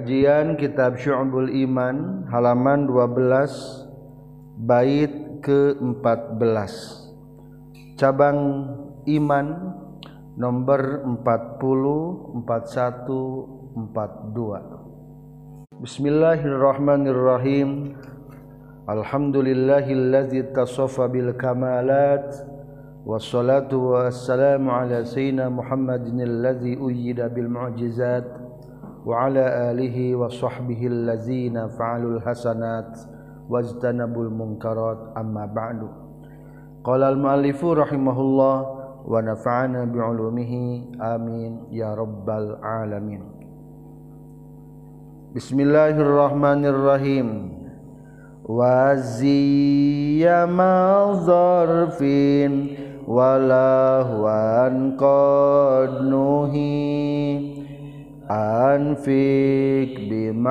Kajian Kitab Syu'bul Iman halaman 12 bait ke-14 cabang iman nomor 40 41 42 Bismillahirrahmanirrahim. Alhamdulillahillazi tasafa bil kamalat wassalatu wassalamu ala sayyidina Muhammadin allazi uyyida bil mu'jizat وعلى آله وصحبه الذين فعلوا الحسنات واجتنبوا المنكرات. أما بعد قال المؤلف رحمه الله ونفعنا بعلومه. آمين. يا رب العالمين. بسم الله الرحمن الرحيم. وزي ما ظرف ولهوان قد نهي. Anfik bimarufin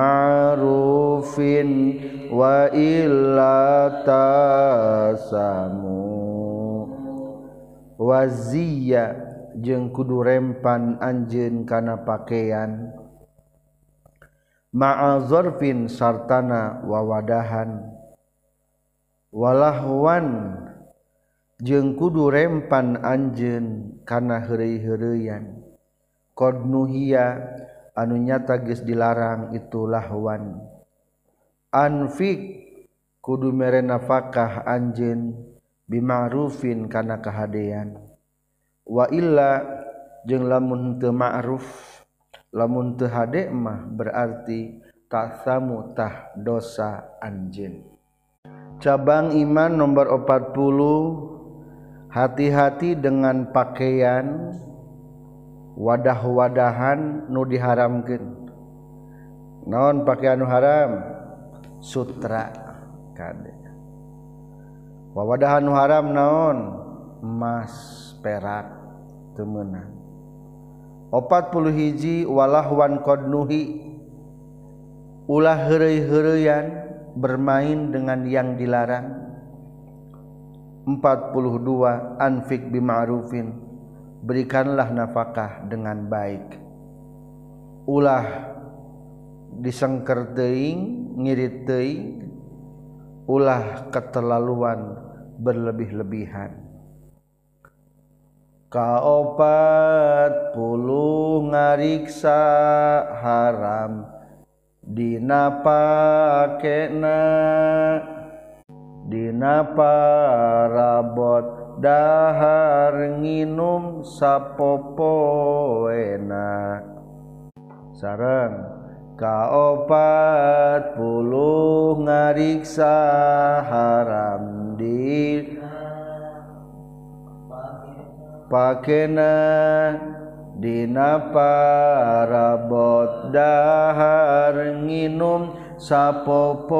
wa illa tasamu. Wazia jeung kudu rempan anjeun kana pakaian. Ma'a zarfin sartana wawadahan walahwan jeung kudu rempan anjeun kana heureuy-heureuyan qad nuhiya anu nyata geus dilarang itu lahwan anfik kudu mere nafkah anjeun bima'rufin kana kahadean. Wa illa jeung lamun teu ma'ruf lamun teu hade mah berarti tasamu tah dosa anjeun. Cabang iman nomor 40 hati-hati dengan pakaian wadah-wadahan nu diharamkan non pakaian haram? Sutra kade. Wawadahan nu haram naon? Emas perak temenan opat puluh hiji walahwan kodnuhi ulah herei-hereian bermain dengan yang dilarang. 42 anfik bima'rufin berikanlah nafkah dengan baik. Ulah disengker teing ngirit teing ulah keterlaluan berlebih-lebihan. Kaopat puluh ngariksa haram dina pakena dina parabot dahar nginum sapopoena sarang kaopat puluh ngariksa haram di pakena dina parabot dahar nginum sapopoena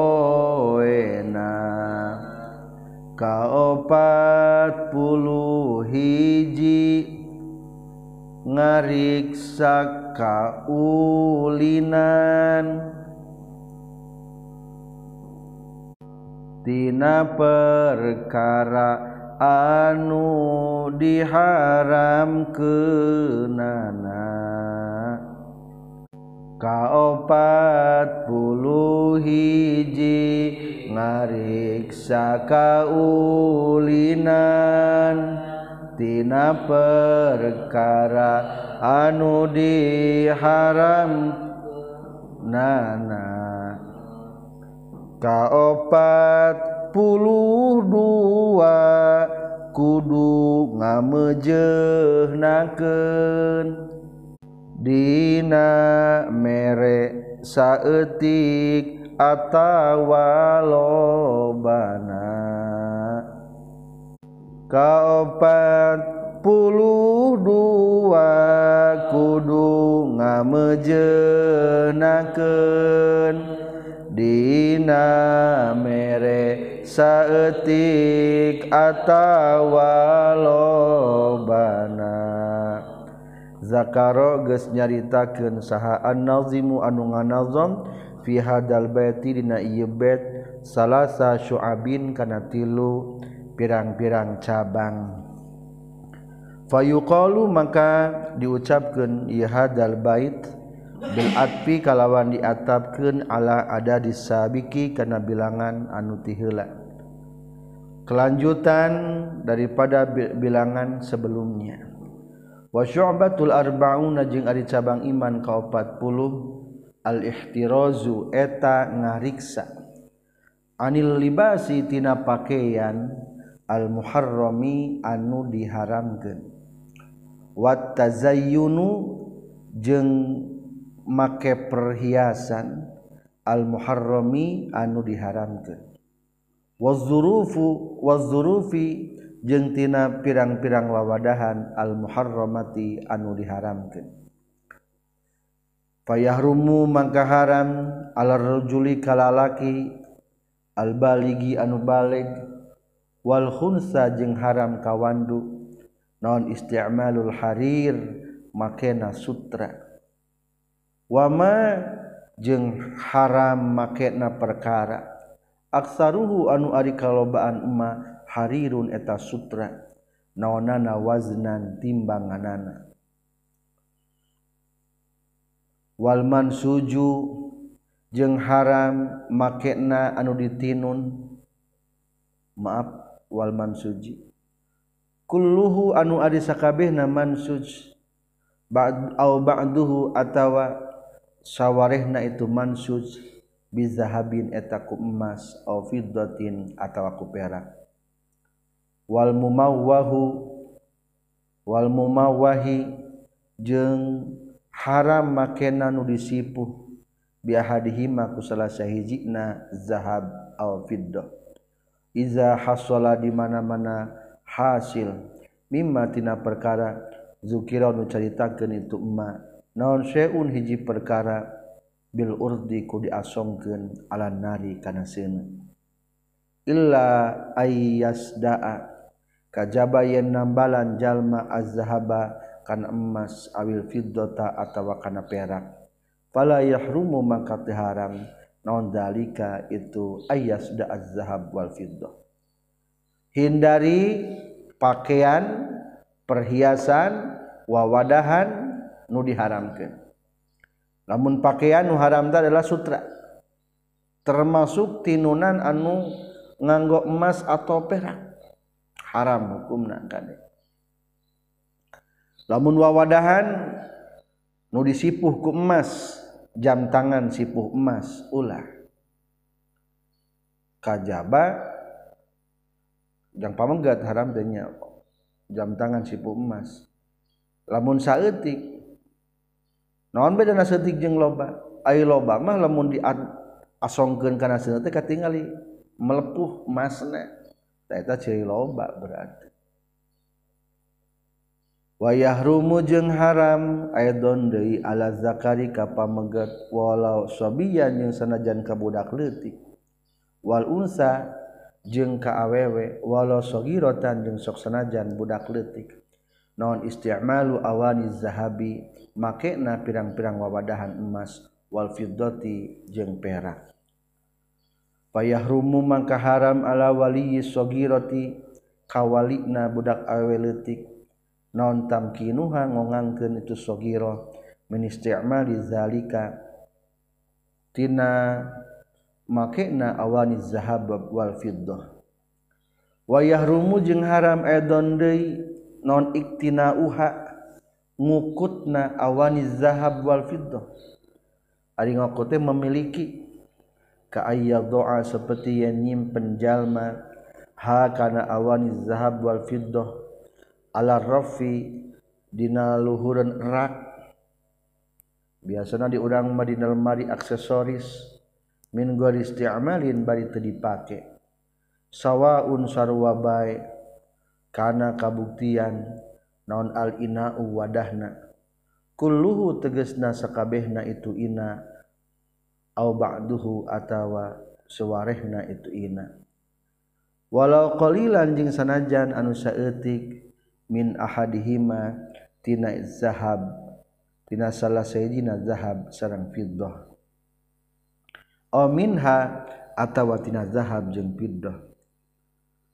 kaopat puluh hiji ngariksa kaulinan. Tina perkara anu diharam kenana kaopat puluh hiji ngariksa kaulinan. Tina perkara anu diharam nana. Kaopat puluh dua kudu ngamejehnakeun. Dina mere saetik atawalobana kaopat puluh dua kudu ngamejenakeun Dina mere saetik atawalobana zakaro geus nyaritakeun saha An-Nazimu anu nganazam fi hadal baiti dina ieu bait salasa syu'abin kana tilu pirang-pirang cabang fayuqalu maka diucapkeun ieu hadal bait bil atfi kalawan diatapkeun ala ada disabiki kana bilangan anu tiheula. kelanjutan daripada bilangan sebelumnya wasyobatul arbauna jeung ari cabang iman ka 40 al-ihtirozu eta ngariksa. Anil libasi tina pakaian al muharrami anu diharamkeun. Wat tazayyunu jeung make perhiasan al muharrami anu diharamkan wazurufu wazurufi jengtina pirang-pirang wawadahan al-muharramati anu diharamkan payahrumu mangka haram alarrujuli kalalaki albaligi anu balik wal khunsa jeung haram kawandu non isti'malul harir makena sutra. Wama jeung haram makena perkara. Aksaruhu anu ari kalobaan emak harirun eta sutra. Naonana waznan timbanganana. Walman suju jeung haram makena anu ditinun. Maaf Walman suji kulluhu anu ari sakabehna mansuj. Ba'd au ba'duhu atawa sawarehna itu mansuj. Bizahabin eta ku emas au fiddatin atawa ku perak. wal mumawahu wal mumawahi jeung haram makena nu disipuh bi ahadihima ku salah sahijina zahab aw fiddah. Iza hasala di mana-mana hasil. Mimma tina perkara. Zukira nu caritakeun itu emma naon syai'un hiji perkara. Bil urdi ku diasongkeun ala nari kana seuneu illa ayyasda'a kajaba yen nambalan jalma azhaba kana emas awil fiddata atawa kana perak. Fala yahrumu maka haram naon dalika itu ayyasda az-zahab wal fiddah hindari pakaian perhiasan wawadahan diharamkan namun pakaian haram adalah sutra. Termasuk tinunan anu nganggo emas atau perak haram hukum kade lamun wawadahan nu disipuh ku emas jam tangan sipuh emas ulah. Kajaba yang pamenggat haram tanya jam tangan sipuh emas. Lamun saeutik naon beda na saeutik jeung loba? Ai loba mah lamun di asongkeun kana seuneu teh katingali melepuh emasna. Eta ciri lomba berarti. Wayah rumu jeng haram aydon deui ala zakari ka pameget walau sobiyan jeung sanajan kabudak leutik. Wal unsa jeung ka awewe walau sogirotan jeung sok sanajan budak leutik. Non isti'malu awani zahabi makena pirang-pirang wawadahan emas wal fiddati jeung perak. payah rumu mangka haram ala waliyi sogiroti kawalikna budak awe letik non tamkinuha ngongangkeun itu sogiro min isti'mali zalika. Tina makna awani zahab wal fiddah. Wa yahrumu jeung haram edon deui non iktina uha ngukutna awani zahab wal fiddah. Ari ngukutna memiliki ka doa seperti yang nyimpen jalma. Ha kana awani zahab wal fiddah. Ala rafi dina luhureun rak biasana di urang mah dina lemari aksesoris. Min ghairi isti'malin bari teu dipake. Sawaun sarua bae kana kabuktian. Naon al-ina'u wadahna. Kulluhu tegesna sakabehna itu ina au ba'duhu atawa suwarehna itu ina. Walau qalilan jeung sanajan anu saeutik min ahadihima tina zahab tina salah sayidina zahab sareng fiddah. Aw minha atawa tina zahab jeung fiddah.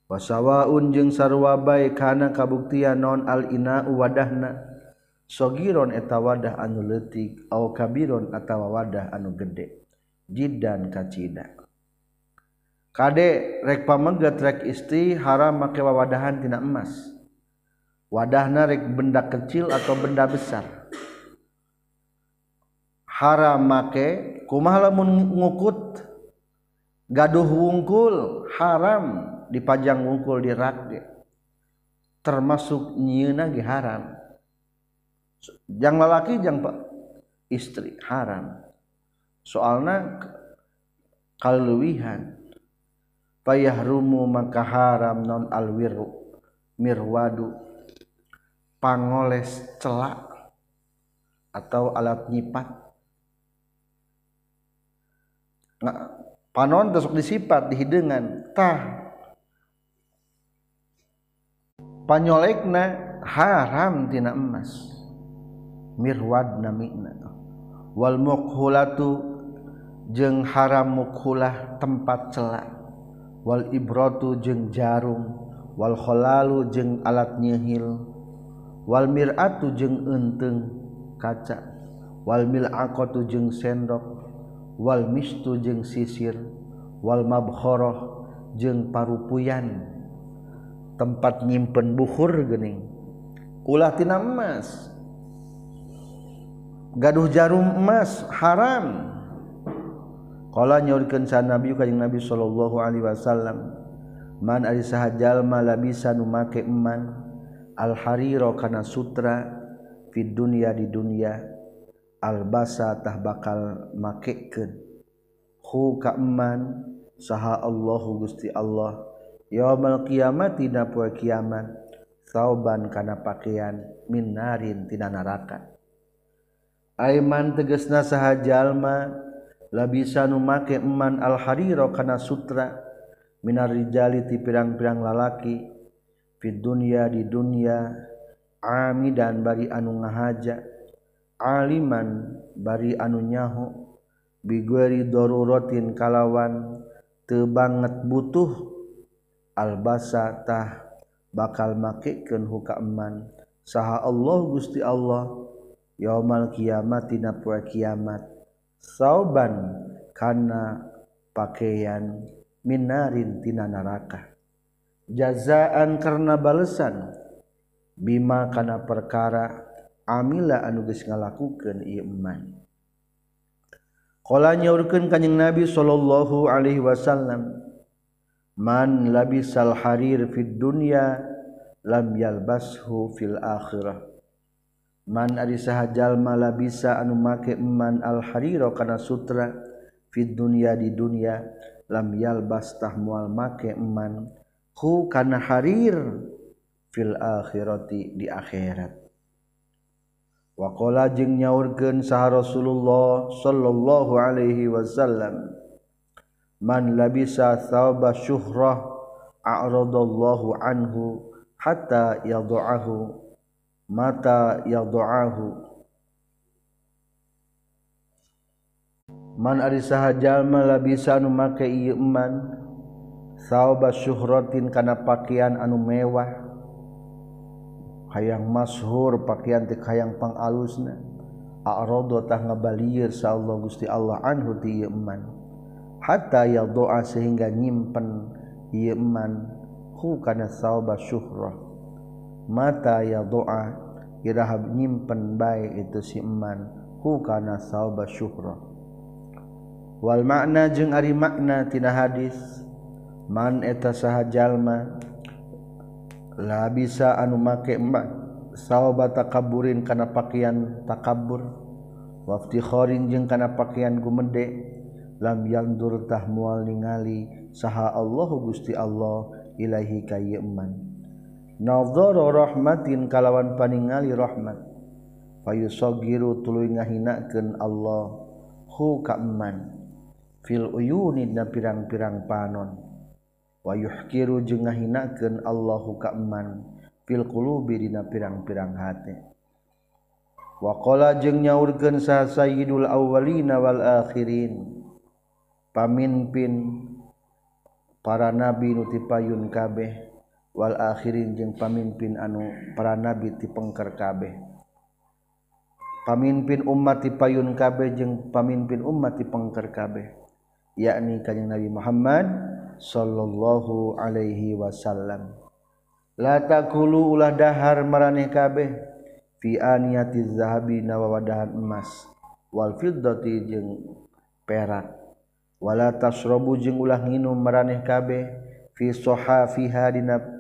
Wasawaun jeung sarwa bae kana kabuktian non al ina wadahna sogiron eta wadah anu leutik au kabiron atawa wadah anu gede. Jidan kacida. Kade rek pamegat rek istri haram make wawadahan tina emas. Wadahna rek benda kecil atau benda besar. Haram make kumaha lamun ngukut? Gaduh wungkul haram. Dipajang wungkul di rak termasuk nyieuna ge haram. Jang lalaki jang istri haram soalna kaluwihan. Payahrumu maka haram non alwiru mirwadu. Pangoles celak atau alat nyipat. Nah, panon terus disipat di hidangan tah. Panyolekna haram tina emas. Mirwad namina wal mukhulatu jeng haram mukulah tempat celak. Wal ibrotu jeng jarum. Walkholalu jeng alat nyihil Walmiratu jeng enteng kaca. Walmil akotu jeng sendok. Wal mistu jeng sisir. Wal mabkhoroh jeng parupuyan. Tempat nyimpen buhur gening Ulah tina emas. Gaduh jarum emas haram. Kala nyaurkeun sa Nabi ka jeung Nabi sallallahu alaihi wasallam. Man ari sahajal ma labisa nu make eman al hariro kana sutra fid dunya di dunya al basa tah bakal makekeun. Hu ka eman saha Allahu Gusti Allah yaumal kiamat dina poe kiamat sauban kana pakaian min narin tina neraka. Aiman tegesna saha jalma la bisa numake eman al-hariro kana sutra minar rijali ti pirang-pirang lalaki fid dunya di dunya amidan bari anu ngahaja aliman bari anu nyaho bigueri darurotin kalawan teu banget butuh albasa tah bakal makekeun huka eman. Saha Allah Gusti Allah yaumal kiamat dina poe kiamat. sauban kana pakaian minarin tina neraka jazaan karena balesan. Bima kana perkara amila anu geus ngalakukeun ieu iman Kala nyaurkeun kanjing Nabi sallallahu alaihi wasallam man labisal harir fid dunya lam yalbashu fil akhirah. man ari sahajal mala bisa anu make man al-hariro kana sutra fid dunya di dunya lam yalbastah mual make man hu kana harir fil akhirati di akhirat. Wakola jeung nyaurkeun sah Rasulullah sallallahu alaihi wasallam man labisa thawba syuhrah a'radallahu anhu hatta yad'ahu mata yad'ahu Man ari saha jalma labisa anu make ieu iman saoba syuhratin kana pakaian anu mewah. Hayang masyhur pakaian teh hayang pangalusna. A'rada tah ngabalieur sa Allah Gusti Allah anhu ti ieu iman hatta yad'a sehingga nyimpen ieu iman hu kana saoba syuhrah. mata ya doa irahab nyimpen baik itu si iman hukana sauba syuhra. Wal makna jeung ari makna tina hadis. Man eta saha jalma la bisa anu make emak sauba takaburin kana pakaian takabur. Waftikharin jeung kana pakaian gumede lam yandur tah mual ningali saha Allah Gusti Allah ilahi ka ieu nadhara rahmatin kalawan paningali rahmat. Fayusagiru tuluy ngahinakeun Allah. Hu ka fil uyuni na pirang-pirang panon. Wayuhkiru jeung ngahinakeun Allah ka man fil qulubi dina pirang-pirang hate waqala jeung nyaurkeun sa sayyidul awwalina wal akhirin. Pamimpin para nabi nuti payun kabeh. wal akhirin jeung pamimpin anu para nabi ti pengker kabeh. Pamimpin umat ti payun kabeh jeung pamimpin umat ti pengker kabeh. Yakni kanjeng Nabi Muhammad sallallahu alaihi wasallam. La taqulu ulah dahar maraneh kabeh. Fi aniyati zahabi nawawadahan emas. Wal fiddati jeung perak. Wala tasrabu jeung ulah nginum maraneh kabeh. Fi sohafiha dina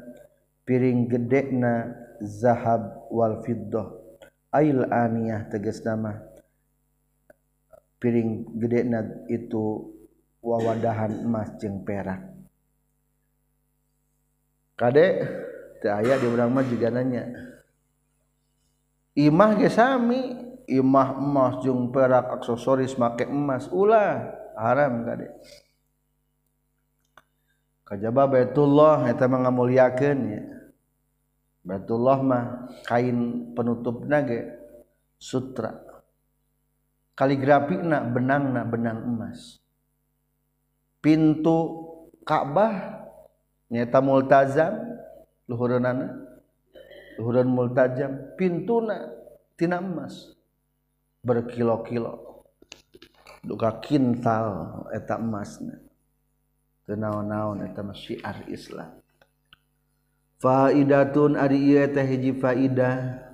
piring gedena zahab wal fiddah. Ail aniyah tegas nama. Piring gedena itu wawadahan emas jeung perak. Kadek teu aya di urang mah juga nanya. Imah ge sami imah emas jeung perak aksesoris make emas ulah haram kadek kajaba Baitullah eta mah ngamuliakeun ya Baitullah mah kain penutupna ge sutra. Kaligrafi na benang na benang emas. Pintu Ka'bah nyata multazam luhureunana luhureun multazam. Pintuna tina emas. Berkilo-kilo. Duka kintal eta emasna. Teu naon-naon eta syiar Islam faidatun ari ieu teh hiji faidah.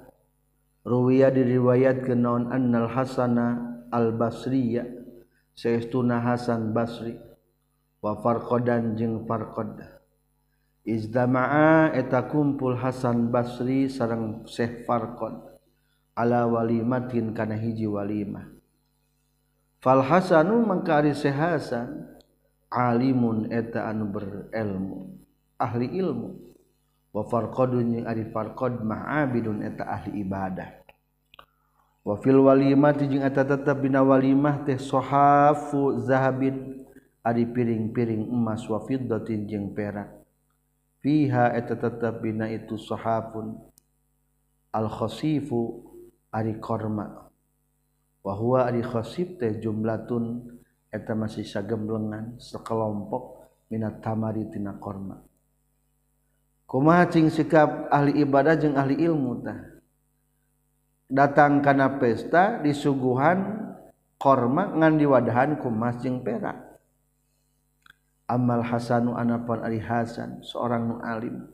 Ruwiya diriwayatkeun naon annal hasana al basriya. Saestuna hasan basri. Wa farqadan jeung farqad. Izdama'a eta kumpul hasan basri sareng syekh farqad. Ala walimatin kana hiji walimah. Fal hasanu mangkari syekh hasan alimun eta anu berilmu ahli ilmu wafarqadun jeung ari farqad mah abidun eta ahli ibadah. Wa fil walimati jeung eta tetep dina walimah teh sahafu zahabin ari piring-piring emas. Wa fiddatin jeung perak. Fiha eta tetep dina itu sahafun al khasifu ari korma. Wa huwa ari khasif teh jumlatun eta masih sagemblengan sekelompok minat tamari tina korma. Kumaha cing sikap ahli ibadah jeung ahli ilmu tah? Datang kana pesta disuguhan korma ngan diwadahan ku emas jeung perak amal hasanu anapun ari hasan seorang nu alim.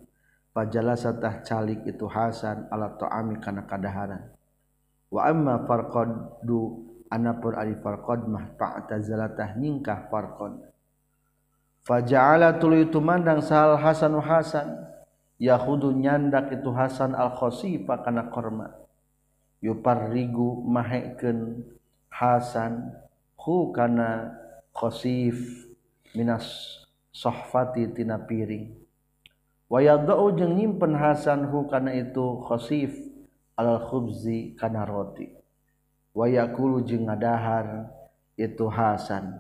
Fajalasa tah calik itu hasan ala ta'ami kana kadaharan. Wa amma farqadu anapun ari farqad mah ta'tazala tah nyingkah farqad. Faja'ala tuluy tumandang sahal hasanu hasan Yahudu nyandak itu Hasan al-Khosifa kana korma. Yuparrigu mahekeun Hasan hu kana khosif minas sohfati tina piring. Wa yadau jeung nyimpen Hasan hu kana itu khosif al khubzi kana roti. Wa yaqulu jeung ngadahar itu Hasan.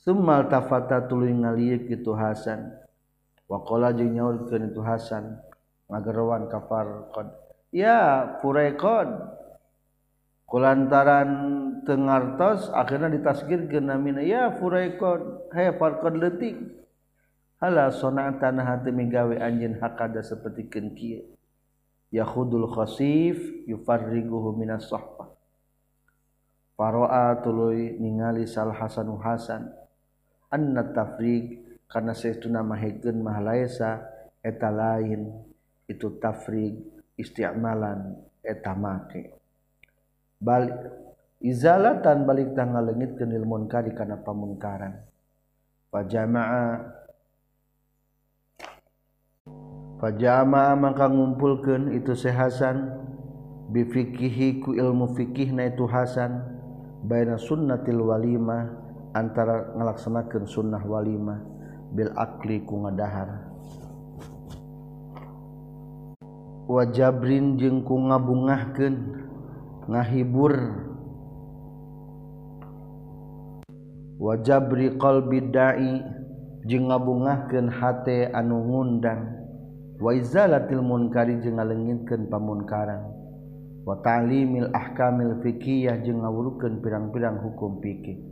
Summal tafata tuluy ngalieuk itu Hasan. Wakola jeung nyaurkeun itu Hasan ngagerawan kafar qad. Ya, purai qad. Kulantaran tengartos akhirna ditasgirkeun namina ya purai qad. Hey farqad leutik. Hala tanah hati migawe anjeun hakada sapertikeun kieu. Yahudul khasif yufarriguhu minas sahbah. Paroa tuluy ningali Sal Hasan Hasan anna tafriq karena seituna maheken mahalaesa eta lain itu tafrig istiamalan eta make. Balik izalatan balik tanggal lengit ke ilmun kari karena pamungkaran. Pajama'a pajama'a maka ngumpulkan itu sehasan bifikihi ku ilmu fikih na itu hasan baina sunnatil walimah antara ngelaksanakan sunnah walimah. Bil akli ku ngadahar. Wajabrin jeung ku ngabungahkeun ngahibur. Wajabri qalbi dai jeung ngabungahkeun hate anu ngundang. Wa izalatil munkari jeung ngalengitkeun pamunkaran. Wa ta'limil ahkamil fiqhiyah jeung ngawulukeun pirang-pirang hukum fikih.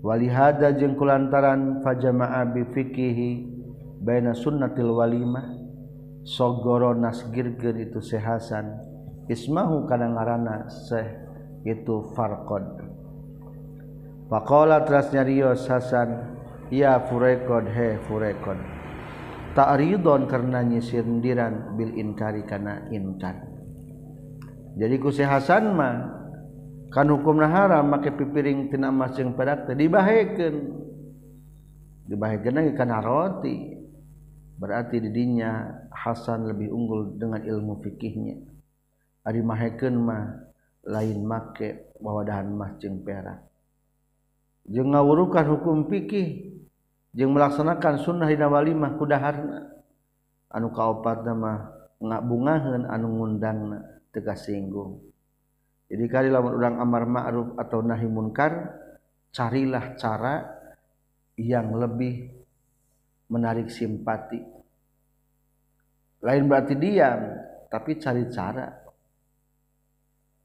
walihada jeung kulantaran fajama'a bi fikihi baina sunnatil walimah sogoro nasgirgir itu sehasan ismahu kana ngaranna seh itu farqad. Faqala teras nyarios hasan ya furekod he furekod ta'ridon karena nyisirdiran bil inkari kana inkan jadi ku sehasan mah kan hukum haram make pipiring tina emas masing perak teh dibahekeun. Dibahekeun lagi kana roti. Berarti didinya Hasan lebih unggul dengan ilmu fikihnya. Ari mahekeun mah lain make wawadahan emas jeung perak. Jeung ngawurukan hukum fikih jeung melaksanakan sunnah dina walimah kudaharna. Anu kaopat mah ngabungaheun anu ngundangna tegas singgung jadi kali lamun urang amar ma'ruf atau nahi munkar carilah cara yang lebih menarik simpati. Lain berarti diam tapi cari cara.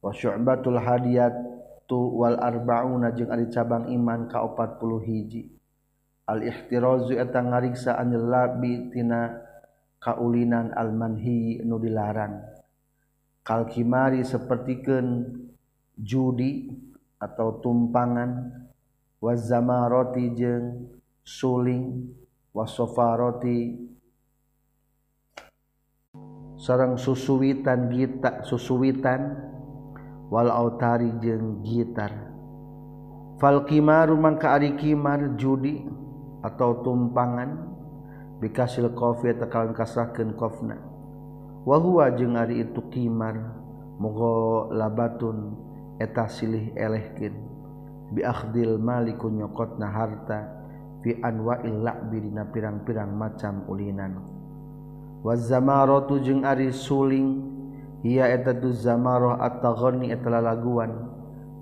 Syu'batul hadiyatu wal arba'una jeung ari cabang iman ka 40 hiji. Al ihtirazu eta ngariksa anil labi tina kaulinan al manhi nu dilarang kal kimari sapertikeun judi atau tumpangan wazamaroti jeung suling wasofaroti sarang susuwitan gita susuwitan walautari jeung gitar. Falkimaru mangka ari kimar judi atau tumpangan bikasil kofi tekalan kasakeun kofna wa huwa jeung ari itu kimar moga labatun eta silih elehkeun. Bi akhdil maliku nyokotna harta fi anwa'il la'bi dina pirang-pirang macam ulinan. Wa zamaratu jeung ari suling zamarah atauoni laguan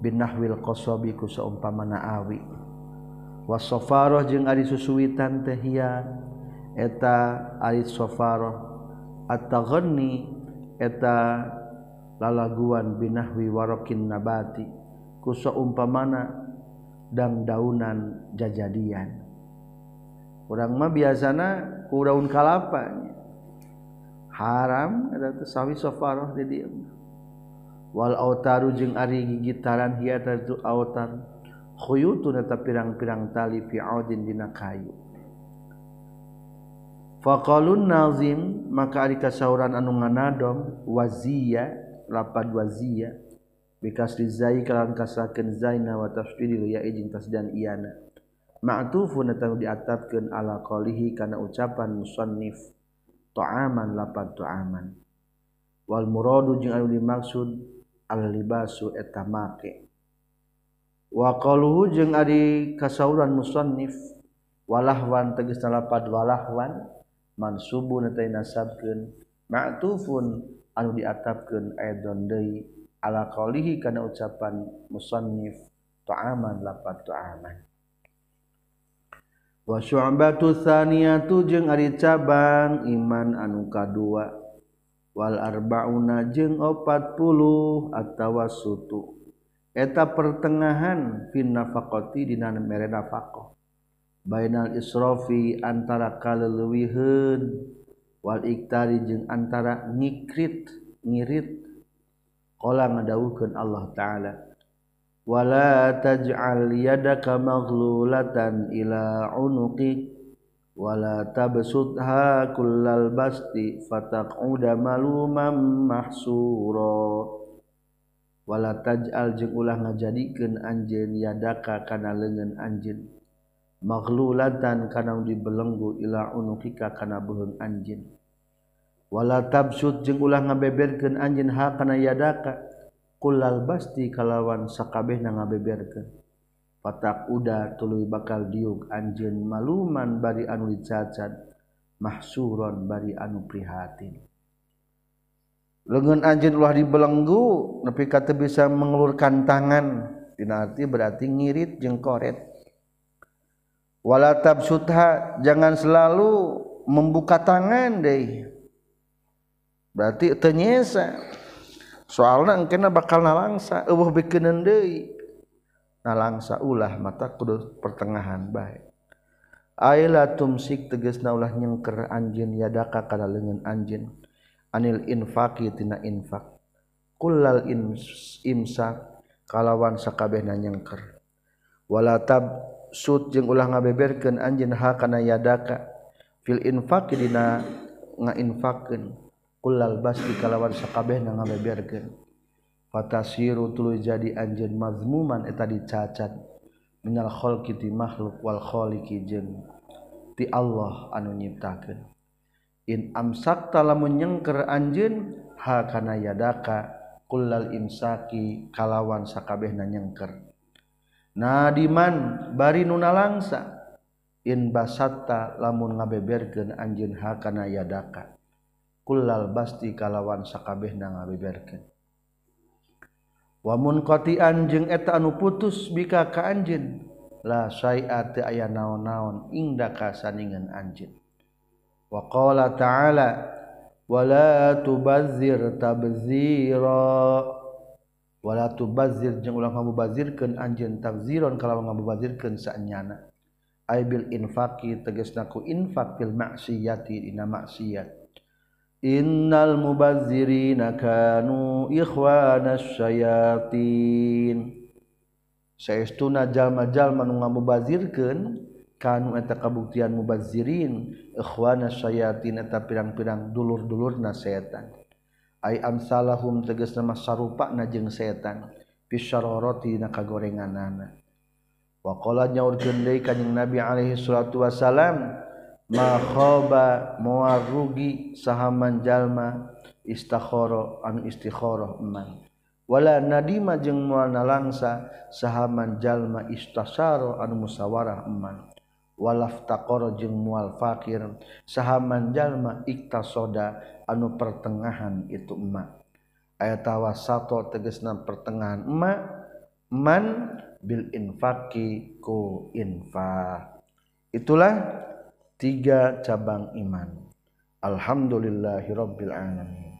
binnahwil qosobi ku seumpamana awi. Wassofaroh jeung ari susuwitan tehia eta ait sofaroh atauoni eta lalaguan binahwi warokin nabati ku seumpamana dan daunan jajadian. Kurang mah biasana ku daun kalapanya haram sawi sofaroh di dia wal autaru jeung ari gigitaran hiya itu autar khuyutun eta pirang-pirang tali fi audin dina kayu faqalun nazim maka ari kasauran anu nganadom wazia lapad wazia bikasri zai kalan kasakeun zaina wa tasdidil ya ijin tasdan iana. Ma'tufun eta diatapkeun ala qalihi kana ucapan musannif ta'aman lapad ta'aman. Wal muradu jeung anu dimaksud al libasu eta make wa qaluhu jeung ari kasauran musannif walahwan tegas lapad walahwan mansubun eta nasabkeun ma'tufun anu diatapkeun aidon deui ala qaulihi kana ucapan musannif ta'aman lapat ta'aman. Wa syu'batu tsaniyatu jeung ari cabang iman anu kadua wal arbauna jeung 40 atawa sutu. Eta pertengahan fin nafaqati dina mere nafaqah bainal israfi antara kaleuwihun wal iktari jeung antara ngikrit ngirit. Qala ngadawuhkeun Allah taala wala taj'al yadaka maghlulatan ila unuqik wala tabsutha kullal basti fataq'uda maluman mahsura. Wala taj'al jeung ulah ngajadikeun anjeun yadaka kana leungeun anjeun maglulatan kana dibelenggu ila unukika kana beung anjin. Wala tabsud jeung ulah ngabeberkeun anjin ha kana yadaka. Kullal basti kalawan sakabehna ngabeberkeun. Patak uda tuluy bakal diuk anjin maluman bari anu dicacat mahsuron bari anu prihatin. Lengan anjin ulah dibelenggu nepi ka bisa mengelurkan tangan. Dina arti berarti ngirit jeung koret. Wala tabsutha jangan selalu membuka tangan deh. Berarti tenyesa soalnya engkena bakal nalangsa eueuh bikeun deui nalangsa ulah mata kudu pertengahan bae. Aila tumsik tegasna ulah nyengker anjeun yadaka kana leungeun anjeun. Anil infaqi tina infak kulal imsak kalawan sakabeh na nyengkerwala tab sud jeung ulah ngabeberkeun anjeun ha kana yadaka. Fil infaq dina ngainfaqkeun. Kullal basti kalawan sakabehna ngabeberkeun. Fatasiru tuluy jadi anjeun mazmuman eta dicacat. Minal khalqi ti makhluk wal khaliqi jeung ti Allah anu nyiptakeun. In amsakta lamun nyengker anjeun ha kana yadaka. Kullal imsaki kalawan sakabehna nyengker. nadiman bari nuna langsa in basata lamun ngabeberkeun anjeun hakana yadaka. Kullal basti kalawan sakabeh na ngabeberkeun. Wamun munqati'an jeung eta anu putus bika ka anjeun la syai'a teu aya naon-naon indaka saningan anjeun. Wa qala ta'ala wala tubazzir tabzira. wala tubazir jeung ulah ngabubazirkeun anjeun tabziron kalau ngabubazirkeun saenyana ay bil infaqi tegasna ku infaq fil maksiyati dina maksiat. Innal mubazzirina kanu ikhwanas syayatin. Saestuna jalma-jalma nu ngabubazirkeun kanu eta kabuktian mubazzirin ikhwanas syayatin eta pirang-pirang dulur-dulurna setan. ay amsalahum tegas nama sarupa na jeung setan. Pisyaroroti na kagorenganana. Waqala nyaurkeun deui kanjing Nabi alaihi salatu wasalam ma khaba muarrugi sahaman jalma istakhara anu istikharah man. Wala nadima jeng moal nalangsa sahaman jalma istasaro anu musawarah man. Walaftaqara jeung mual fakir sahaman jalma iktasoda anu pertengahan itu emak. Ayat tawa satu tegesna pertengahan emak man bil infaki ku infa itulah tiga cabang iman. Alhamdulillahirabbil alamin.